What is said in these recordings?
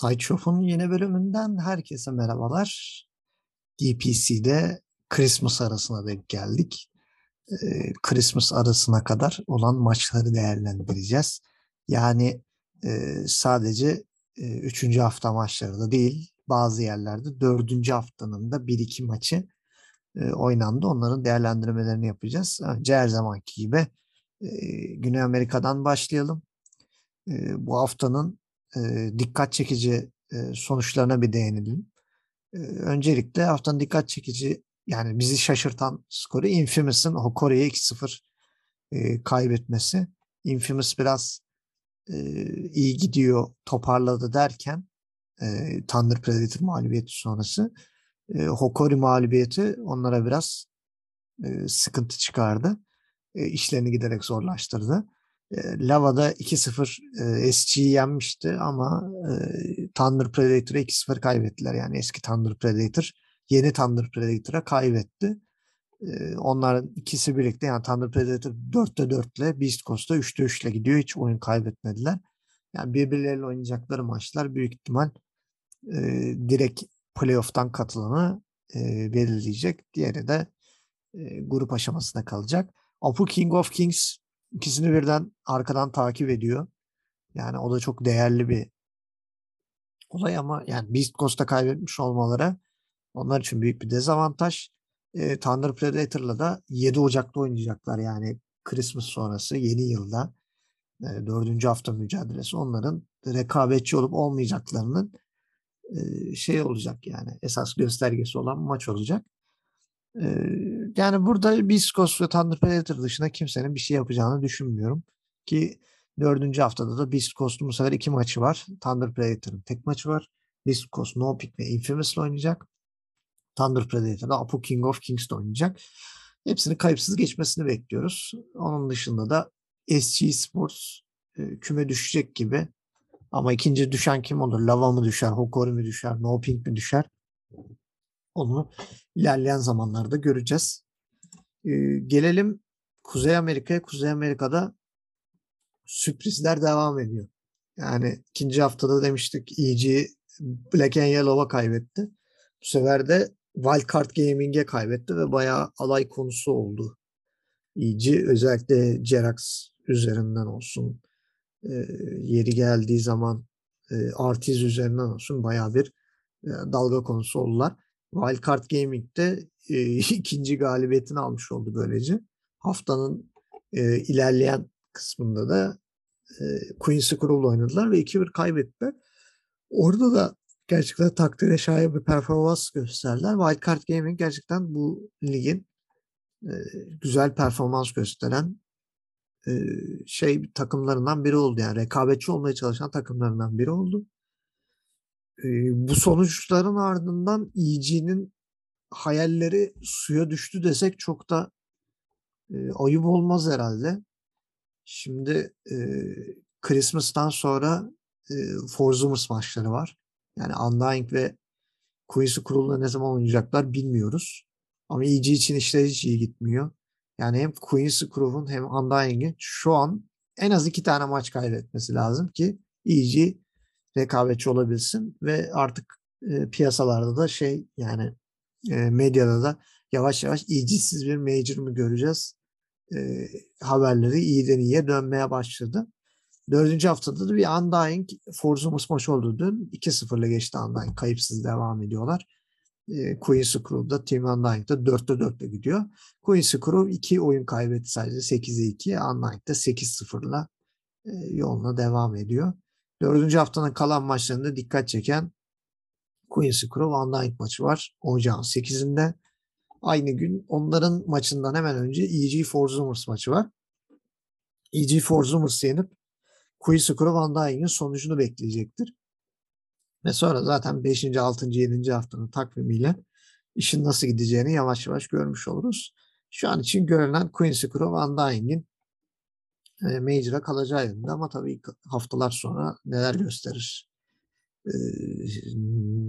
Sideshow'un yeni bölümünden herkese merhabalar. DPC'de Christmas arasına denk geldik. Ee, Christmas arasına kadar olan maçları değerlendireceğiz. Yani e, sadece e, üçüncü hafta maçları da değil, bazı yerlerde dördüncü haftanın da bir iki maçı e, oynandı. Onların değerlendirmelerini yapacağız. Önce her zamanki gibi e, Güney Amerika'dan başlayalım. E, bu haftanın dikkat çekici sonuçlarına bir değinelim. Öncelikle haftanın dikkat çekici yani bizi şaşırtan skoru Infamous'ın Hokori'ye 2-0 e, kaybetmesi. Infamous biraz iyi gidiyor, toparladı derken Thunder Predator mağlubiyeti sonrası Hokori mağlubiyeti onlara biraz sıkıntı çıkardı. İşlerini giderek zorlaştırdı. Lava'da 2-0 e, SG'yi yenmişti ama e, Thunder Predator'a 2-0 kaybettiler. Yani eski Thunder Predator yeni Thunder Predator'a kaybetti. E, onlar ikisi birlikte yani Thunder Predator 4'te 4 ile Beast Coast'ta 3'te 3 ile gidiyor. Hiç oyun kaybetmediler. Yani birbirleriyle oynayacakları maçlar büyük ihtimal e, direkt playoff'tan katılanı e, belirleyecek. Diğeri de e, grup aşamasında kalacak. Apu King of Kings ikisini birden arkadan takip ediyor. Yani o da çok değerli bir olay ama yani Beast Coast'ta kaybetmiş olmaları onlar için büyük bir dezavantaj. E, Thunder Predator'la da 7 Ocak'ta oynayacaklar yani Christmas sonrası yeni yılda e, 4. hafta mücadelesi onların rekabetçi olup olmayacaklarının e, şey olacak yani esas göstergesi olan maç olacak yani burada Biskos ve Thunder Predator dışında kimsenin bir şey yapacağını düşünmüyorum. Ki dördüncü haftada da Biskos'un bu sefer iki maçı var. Thunder Predator'ın tek maçı var. Biskos, No Pick ve Infamous'la oynayacak. Thunder Predator'da Apu King of Kings'le oynayacak. Hepsini kayıpsız geçmesini bekliyoruz. Onun dışında da SG Sports küme düşecek gibi. Ama ikinci düşen kim olur? Lava mı düşer? Hokori mi düşer? No Pink mi düşer? Onu ilerleyen zamanlarda göreceğiz. Ee, gelelim Kuzey Amerika'ya. Kuzey Amerika'da sürprizler devam ediyor. Yani ikinci haftada demiştik EG Black and Yellow'a kaybetti. Bu sefer de Wildcard Gaming'e kaybetti ve bayağı alay konusu oldu. EG özellikle Jerax üzerinden olsun e, yeri geldiği zaman e, Artiz üzerinden olsun bayağı bir e, dalga konusu oldular. Wildcard Gaming'de e, ikinci galibiyetini almış oldu böylece. Haftanın e, ilerleyen kısmında da e, Queen's Cruel oynadılar ve 2-1 kaybettiler. Orada da gerçekten takdire şayan bir performans gösterdiler. Wildcard Gaming gerçekten bu ligin e, güzel performans gösteren e, şey takımlarından biri oldu. Yani rekabetçi olmaya çalışan takımlarından biri oldu bu sonuçların ardından EG'nin hayalleri suya düştü desek çok da e, ayıp olmaz herhalde. Şimdi e, Christmas'tan sonra e, Forzumers maçları var. Yani Undying ve Quincy Cruel'la ne zaman oynayacaklar bilmiyoruz. Ama EG için işler hiç iyi gitmiyor. Yani hem Quincy Crew'un hem Undying'in şu an en az iki tane maç kaybetmesi lazım ki EG rekabetçi olabilsin ve artık e, piyasalarda da şey yani e, medyada da yavaş yavaş iyicisiz bir major mı göreceğiz? E, haberleri iyiden iyiye dönmeye başladı. Dördüncü haftada da bir Undying Forzumus maç oldu dün. 2-0'la geçti Undying. Kayıpsız devam ediyorlar. E, Queen's Crew'da Team Undying'da 4'te 4'te gidiyor. Queen's Crew 2 oyun kaybetti sadece 8'e 2. Undying'da 8-0'la e, yoluna devam ediyor. Dördüncü haftanın kalan maçlarında dikkat çeken Quincy Crow Van maçı var. Ocağın 8'inde. Aynı gün onların maçından hemen önce E.G. Forzumers maçı var. E.G. Forzumers yenip Quincy Crow Van Dijk'in sonucunu bekleyecektir. Ve sonra zaten 5. 6. 7. haftanın takvimiyle işin nasıl gideceğini yavaş yavaş görmüş oluruz. Şu an için görünen Quincy Crow Van Dijk'in e, Major'a kalacağı yönünde ama tabii haftalar sonra neler gösterir. E,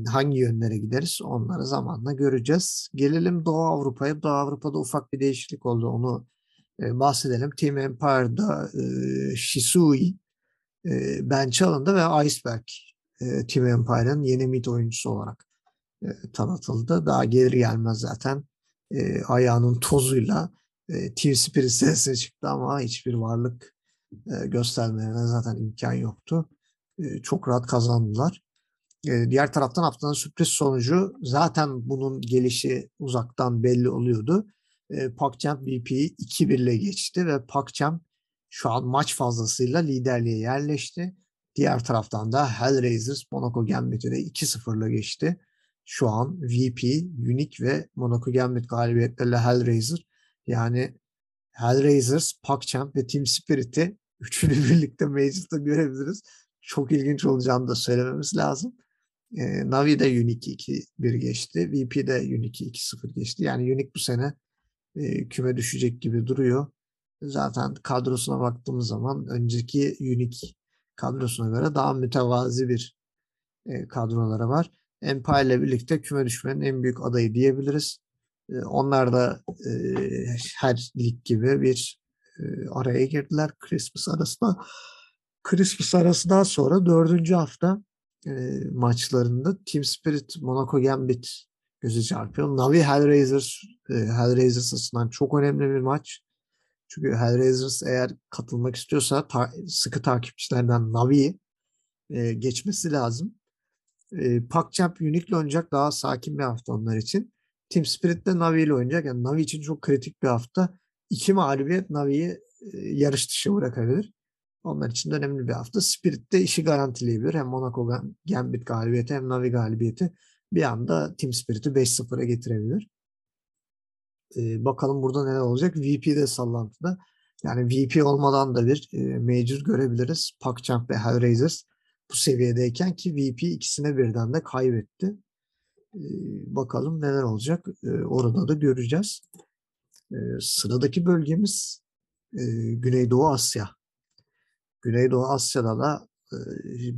hangi yönlere gideriz onları zamanla göreceğiz. Gelelim Doğu Avrupa'ya. Doğu Avrupa'da ufak bir değişiklik oldu. Onu e, bahsedelim. Team Empire'da e, Shisui e, bench alındı ve Iceberg e, Team Empire'ın yeni mid oyuncusu olarak e, tanıtıldı. Daha gelir gelmez zaten e, ayağının tozuyla e, Team Spirit sesine çıktı ama hiçbir varlık e, göstermelerine zaten imkan yoktu. E, çok rahat kazandılar. E, diğer taraftan haftanın sürpriz sonucu zaten bunun gelişi uzaktan belli oluyordu. E, PogChamp VP'yi 2-1 ile geçti ve PogChamp şu an maç fazlasıyla liderliğe yerleşti. Diğer taraftan da Hellraisers Monaco Gambit'i de 2-0'la geçti. Şu an VP, Unique ve Monaco Gambit galibiyetleriyle Hellraiser yani Hellraisers, PogChamp ve Team Spirit'i üçünü birlikte Major'da görebiliriz. Çok ilginç olacağını da söylememiz lazım. E, Navi de Unique 2-1 geçti. VP de Unique 2-0 geçti. Yani Unique bu sene e, küme düşecek gibi duruyor. Zaten kadrosuna baktığımız zaman önceki Unique kadrosuna göre daha mütevazi bir e, kadroları var. Empire ile birlikte küme düşmenin en büyük adayı diyebiliriz. E, onlar da e, her lig gibi bir e, araya girdiler Christmas arasında. Christmas arasından sonra dördüncü hafta e, maçlarında Team Spirit Monaco Gambit gözü çarpıyor. Navi Hellraisers e, Hellraisers açısından çok önemli bir maç. Çünkü Hellraisers eğer katılmak istiyorsa ta, sıkı takipçilerden Navi'yi e, geçmesi lazım. E, PogChamp Unique ile oynayacak daha sakin bir hafta onlar için. Team Spirit de Navi ile oynayacak. Yani Navi için çok kritik bir hafta. İki mağlubiyet Navi'yi e, yarış dışı bırakabilir. Onlar için de önemli bir hafta. Spirit de işi garantileyebilir. Hem Monaco Gambit galibiyeti hem Navi galibiyeti bir anda Team Spirit'i 5-0'a getirebilir. Ee, bakalım burada neler olacak. VP de sallantıda. Yani VP olmadan da bir e, Major görebiliriz. PogChamp ve Hellraisers bu seviyedeyken ki VP ikisine birden de kaybetti. Bakalım neler olacak. Orada da göreceğiz. Sıradaki bölgemiz Güneydoğu Asya. Güneydoğu Asya'da da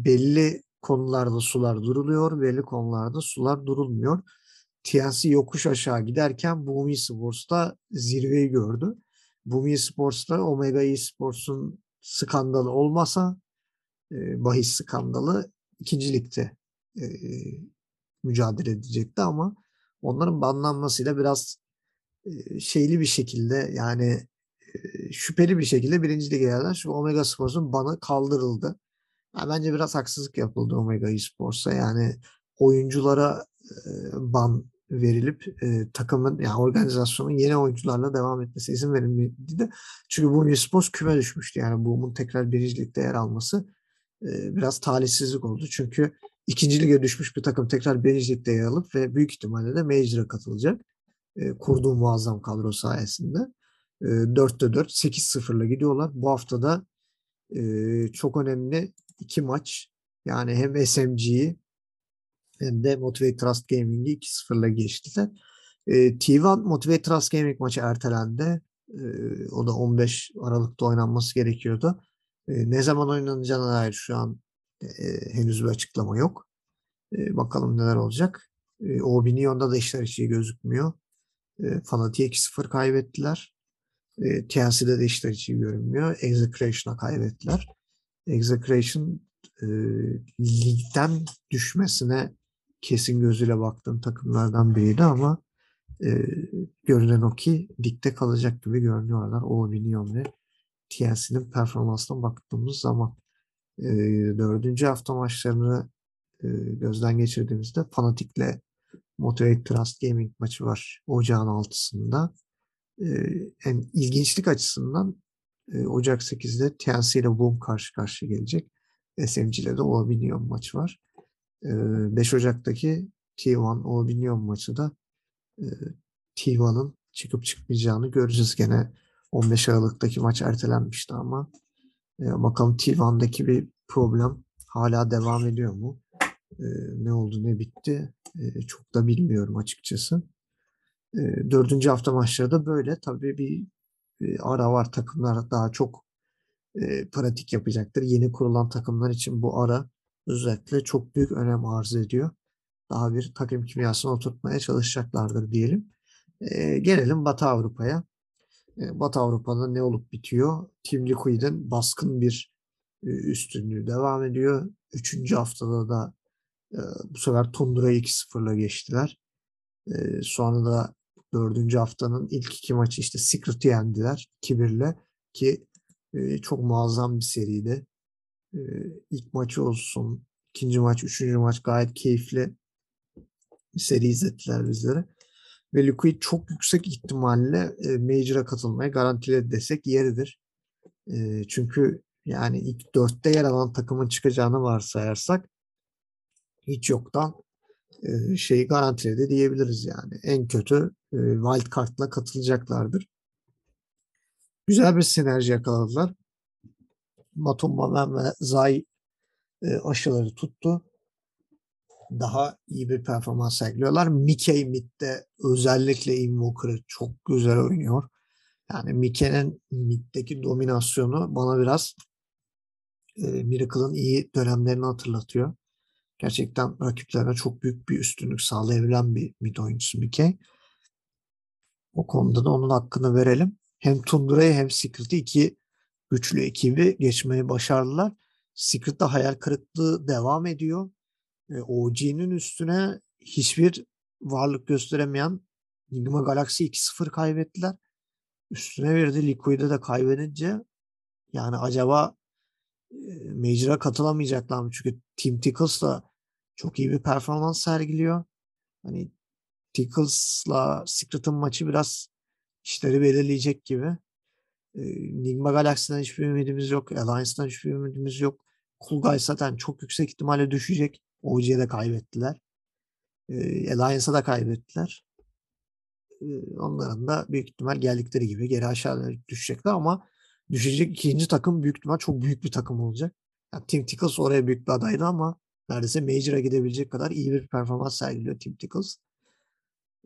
belli konularda sular duruluyor, belli konularda sular durulmuyor. TNC yokuş aşağı giderken Bumi Sports'ta zirveyi gördü. Bumi Sports'ta Omega Esports'un skandalı olmasa bahis skandalı ikincilikte mücadele edecekti ama onların banlanmasıyla biraz şeyli bir şekilde yani şüpheli bir şekilde birinci lige geldiler. Çünkü Omega Sports'un banı kaldırıldı. Yani bence biraz haksızlık yapıldı Omega Esports'a. Yani oyunculara ban verilip e, takımın yani organizasyonun yeni oyuncularla devam etmesi izin verilmedi. Çünkü bu Esports küme düşmüştü. Yani bunun tekrar birinci ligde yer alması e, biraz talihsizlik oldu. Çünkü ikinci lige düşmüş bir takım tekrar birinci ligde yer alıp ve büyük ihtimalle de Major'a katılacak. E, kurduğu muazzam kadro sayesinde. E, 4'te 4, 8-0'la gidiyorlar. Bu hafta da e, çok önemli iki maç. Yani hem SMG'yi hem de Motivate Trust Gaming'i 2-0'la geçtiler. E, T1 Motivate Trust Gaming maçı ertelendi. E, o da 15 Aralık'ta oynanması gerekiyordu. E, ne zaman oynanacağına dair şu an e, henüz bir açıklama yok. E, bakalım neler olacak. E, Obinion'da da işler hiç iyi gözükmüyor. E, Fanatik'e 2-0 kaybettiler. E, TNC'de de işler hiç iyi görünmüyor. Execration'a kaybettiler. Execration e, ligden düşmesine kesin gözüyle baktığım takımlardan biriydi ama e, görünen o ki ligde kalacak gibi görünüyorlar. Obinion ve TNC'nin performansına baktığımız zaman e, dördüncü hafta maçlarını e, gözden geçirdiğimizde Fanatik'le Motivate Trust Gaming maçı var ocağın altısında. E, en ilginçlik açısından e, Ocak 8'de TNC ile Boom karşı karşıya gelecek. SMG ile de Obinion maçı var. E, 5 Ocak'taki T1 Obinion maçı da e, T1'ın çıkıp çıkmayacağını göreceğiz. Gene 15 Aralık'taki maç ertelenmişti ama e, bakalım T1'daki bir problem hala devam ediyor mu? E, ne oldu ne bitti e, çok da bilmiyorum açıkçası. E, dördüncü hafta maçları da böyle. Tabii bir e, ara var takımlar daha çok e, pratik yapacaktır. Yeni kurulan takımlar için bu ara özellikle çok büyük önem arz ediyor. Daha bir takım kimyasını oturtmaya çalışacaklardır diyelim. E, gelelim Batı Avrupa'ya. Batı Avrupa'da ne olup bitiyor? Team Liquid'in baskın bir e, üstünlüğü devam ediyor. Üçüncü haftada da e, bu sefer Tundra'yı 2-0'la geçtiler. E, sonra da dördüncü haftanın ilk iki maçı işte Secret'ı yendiler 2-1'le ki çok muazzam bir seriydi. İlk maçı olsun, ikinci maç, üçüncü maç gayet keyifli bir seri izlettiler bizlere. Ve Liquid çok yüksek ihtimalle e, Major'a katılmayı garantiledi desek yeridir. E, çünkü yani ilk dörtte yer alan takımın çıkacağını varsayarsak hiç yoktan e, şeyi garantiledi diyebiliriz yani. En kötü e, wild card'la katılacaklardır. Güzel bir sinerji yakaladılar. Matumba ve Zay e, aşıları tuttu. Daha iyi bir performans sergiliyorlar. Mickey midde özellikle Invoker'ı çok güzel oynuyor. Yani Mickey'nin middeki dominasyonu bana biraz e, Miracle'ın iyi dönemlerini hatırlatıyor. Gerçekten rakiplerine çok büyük bir üstünlük sağlayabilen bir mid oyuncusu Mickey. O konuda da onun hakkını verelim. Hem Tundra'yı hem Secret'i iki güçlü ekibi geçmeyi başardılar. Secret'ta hayal kırıklığı devam ediyor. OG'nin üstüne hiçbir varlık gösteremeyen Enigma Galaxy 2-0 kaybettiler. Üstüne verdi Liquid'e de kaybedince yani acaba Major'a katılamayacaklar mı? Çünkü Team Tickles da çok iyi bir performans sergiliyor. Hani Tickles'la Secret'ın maçı biraz işleri belirleyecek gibi. E, Nigma Galaxy'den hiçbir ümidimiz yok. Alliance'dan hiçbir ümidimiz yok. Cool Guys zaten çok yüksek ihtimalle düşecek. OG'ye de kaybettiler. E, Alliance'a da kaybettiler. E, onların da büyük ihtimal geldikleri gibi geri aşağıya düşecekler ama düşecek ikinci takım büyük ihtimal çok büyük bir takım olacak. Yani Team Tickles oraya büyük bir adaydı ama neredeyse Major'a gidebilecek kadar iyi bir performans sergiliyor Team Tickles.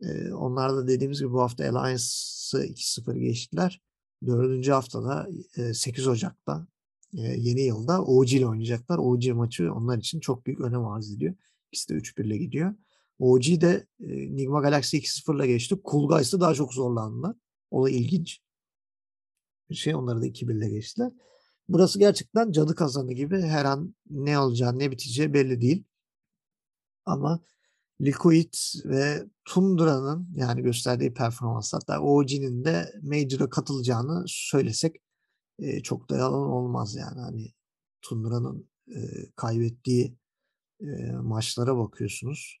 Ee, onlar da dediğimiz gibi bu hafta Alliance'ı 2-0 geçtiler. Dördüncü haftada e, 8 Ocak'ta e, yeni yılda OG ile oynayacaklar. OG maçı onlar için çok büyük önem arz ediyor. İkisi de 3-1 ile gidiyor. OG de Nigma Galaxy 2-0 ile geçti. Cool Guys'ta daha çok zorlandılar. O da ilginç bir şey. Onları da 2-1 ile geçtiler. Burası gerçekten cadı kazanı gibi her an ne olacağı ne biteceği belli değil. Ama Liquid ve Tundra'nın yani gösterdiği performans hatta OG'nin de Major'a katılacağını söylesek e, çok da yalan olmaz yani. Hani Tundra'nın e, kaybettiği e, maçlara bakıyorsunuz.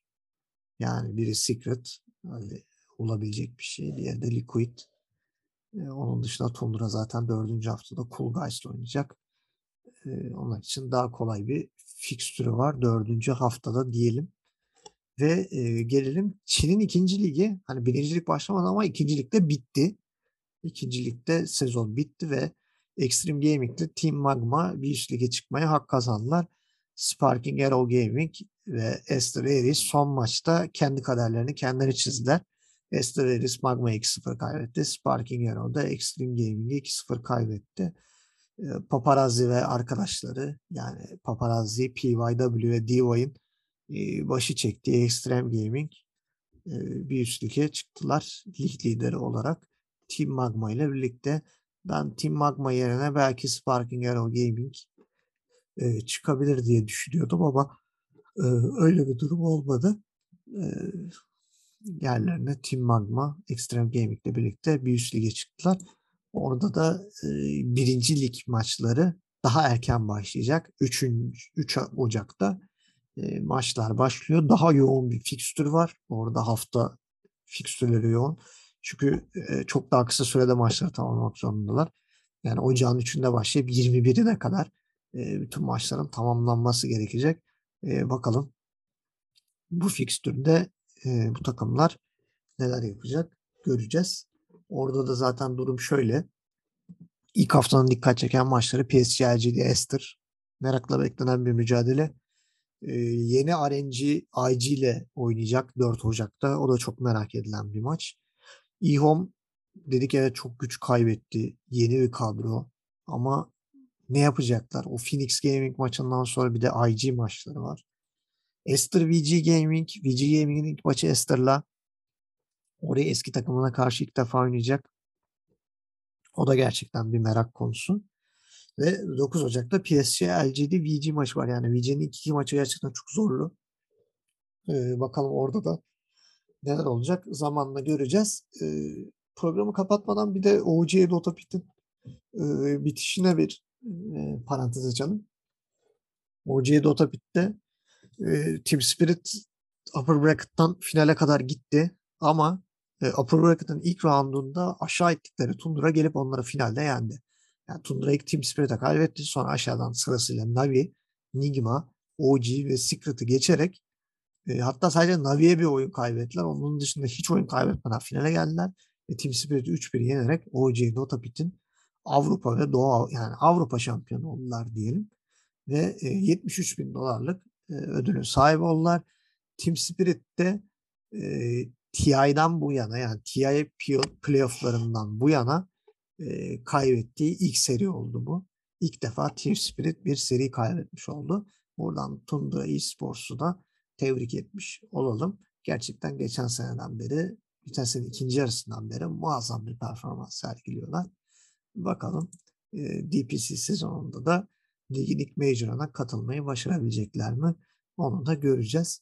Yani biri Secret hani olabilecek bir şey. Diğeri de Liquid. E, onun dışında Tundra zaten dördüncü haftada Cool Guys'la oynayacak. E, onlar için daha kolay bir fikstürü var. Dördüncü haftada diyelim. Ve e, gelelim Çin'in ikinci ligi. Hani birincilik başlamadı ama ikincilikte bitti. İkincilikte sezon bitti ve Extreme Gaming'de Team Magma bir üst lige çıkmaya hak kazandılar. Sparking Arrow Gaming ve Esther Aries son maçta kendi kaderlerini kendileri çizdiler. Esther Aries Magma 2-0 kaybetti. Sparking Arrow da Extreme Gaming'i 2-0 kaybetti. Paparazzi ve arkadaşları yani Paparazzi, PYW ve DY'in başı çektiği Extreme Gaming bir üst lige çıktılar lig lideri olarak. Team Magma ile birlikte ben Team Magma yerine belki Sparking Arrow Gaming e, çıkabilir diye düşünüyordum ama e, öyle bir durum olmadı. E, yerlerine Team Magma, Extreme Gaming ile birlikte bir üst lige çıktılar. Orada da e, birinci lig maçları daha erken başlayacak. 3. 3 Ocak'ta e, maçlar başlıyor. Daha yoğun bir fikstür var. Orada hafta fikstürleri yoğun. Çünkü e, çok daha kısa sürede maçları tamamlamak zorundalar. Yani ocağın 3'ünde başlayıp 21'ine kadar e, bütün maçların tamamlanması gerekecek. E, bakalım bu fikstürde bu takımlar neler yapacak göreceğiz. Orada da zaten durum şöyle. İlk haftanın dikkat çeken maçları PSG LGD Esther. Merakla beklenen bir mücadele. Ee, yeni RNG IG ile oynayacak 4 Ocak'ta. O da çok merak edilen bir maç. İHOM dedik evet çok güç kaybetti. Yeni bir kadro. Ama ne yapacaklar? O Phoenix Gaming maçından sonra bir de IG maçları var. Esther VG Gaming. VG Gaming'in ilk maçı Esther'la. Oraya eski takımına karşı ilk defa oynayacak. O da gerçekten bir merak konusu. Ve 9 Ocak'ta PSG LGD VG maçı var. Yani VG'nin iki maçı gerçekten çok zorlu. Ee, bakalım orada da neler olacak zamanla göreceğiz. Ee, programı kapatmadan bir de OG Dota Pit'in e, bitişine bir e, parantez açalım. OG Dota Pit'te e, Team Spirit Upper Bracket'tan finale kadar gitti ama e, Upper Bracket'ın ilk roundunda aşağı ettikleri Tundra gelip onları finalde yendi. Yani Tundra ilk Team Spirit'e kaybetti. Sonra aşağıdan sırasıyla Navi, Nigma, OG ve Secret'ı geçerek e, hatta sadece Navi'ye bir oyun kaybettiler. Onun dışında hiç oyun kaybetmeden finale geldiler. Ve Team Spirit'i 3-1 yenerek OG Dota Pit'in Avrupa ve Doğu yani Avrupa şampiyonu oldular diyelim. Ve e, 73 bin dolarlık e, ödülün sahibi oldular. Team Spirit'te e, TI'den bu yana yani TI playofflarından bu yana e, kaybettiği ilk seri oldu bu. İlk defa Team Spirit bir seri kaybetmiş oldu. Buradan Tundra Esports'u da tebrik etmiş olalım. Gerçekten geçen seneden beri, geçen sene ikinci yarısından beri muazzam bir performans sergiliyorlar. Bakalım e, DPC sezonunda da ligin ilk major'ına katılmayı başarabilecekler mi? Onu da göreceğiz.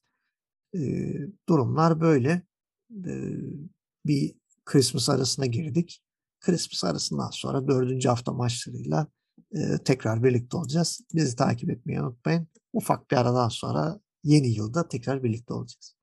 E, durumlar böyle. E, bir Christmas arasına girdik. Christmas arasından sonra dördüncü hafta maçlarıyla e, tekrar birlikte olacağız. Bizi takip etmeyi unutmayın. Ufak bir aradan sonra yeni yılda tekrar birlikte olacağız.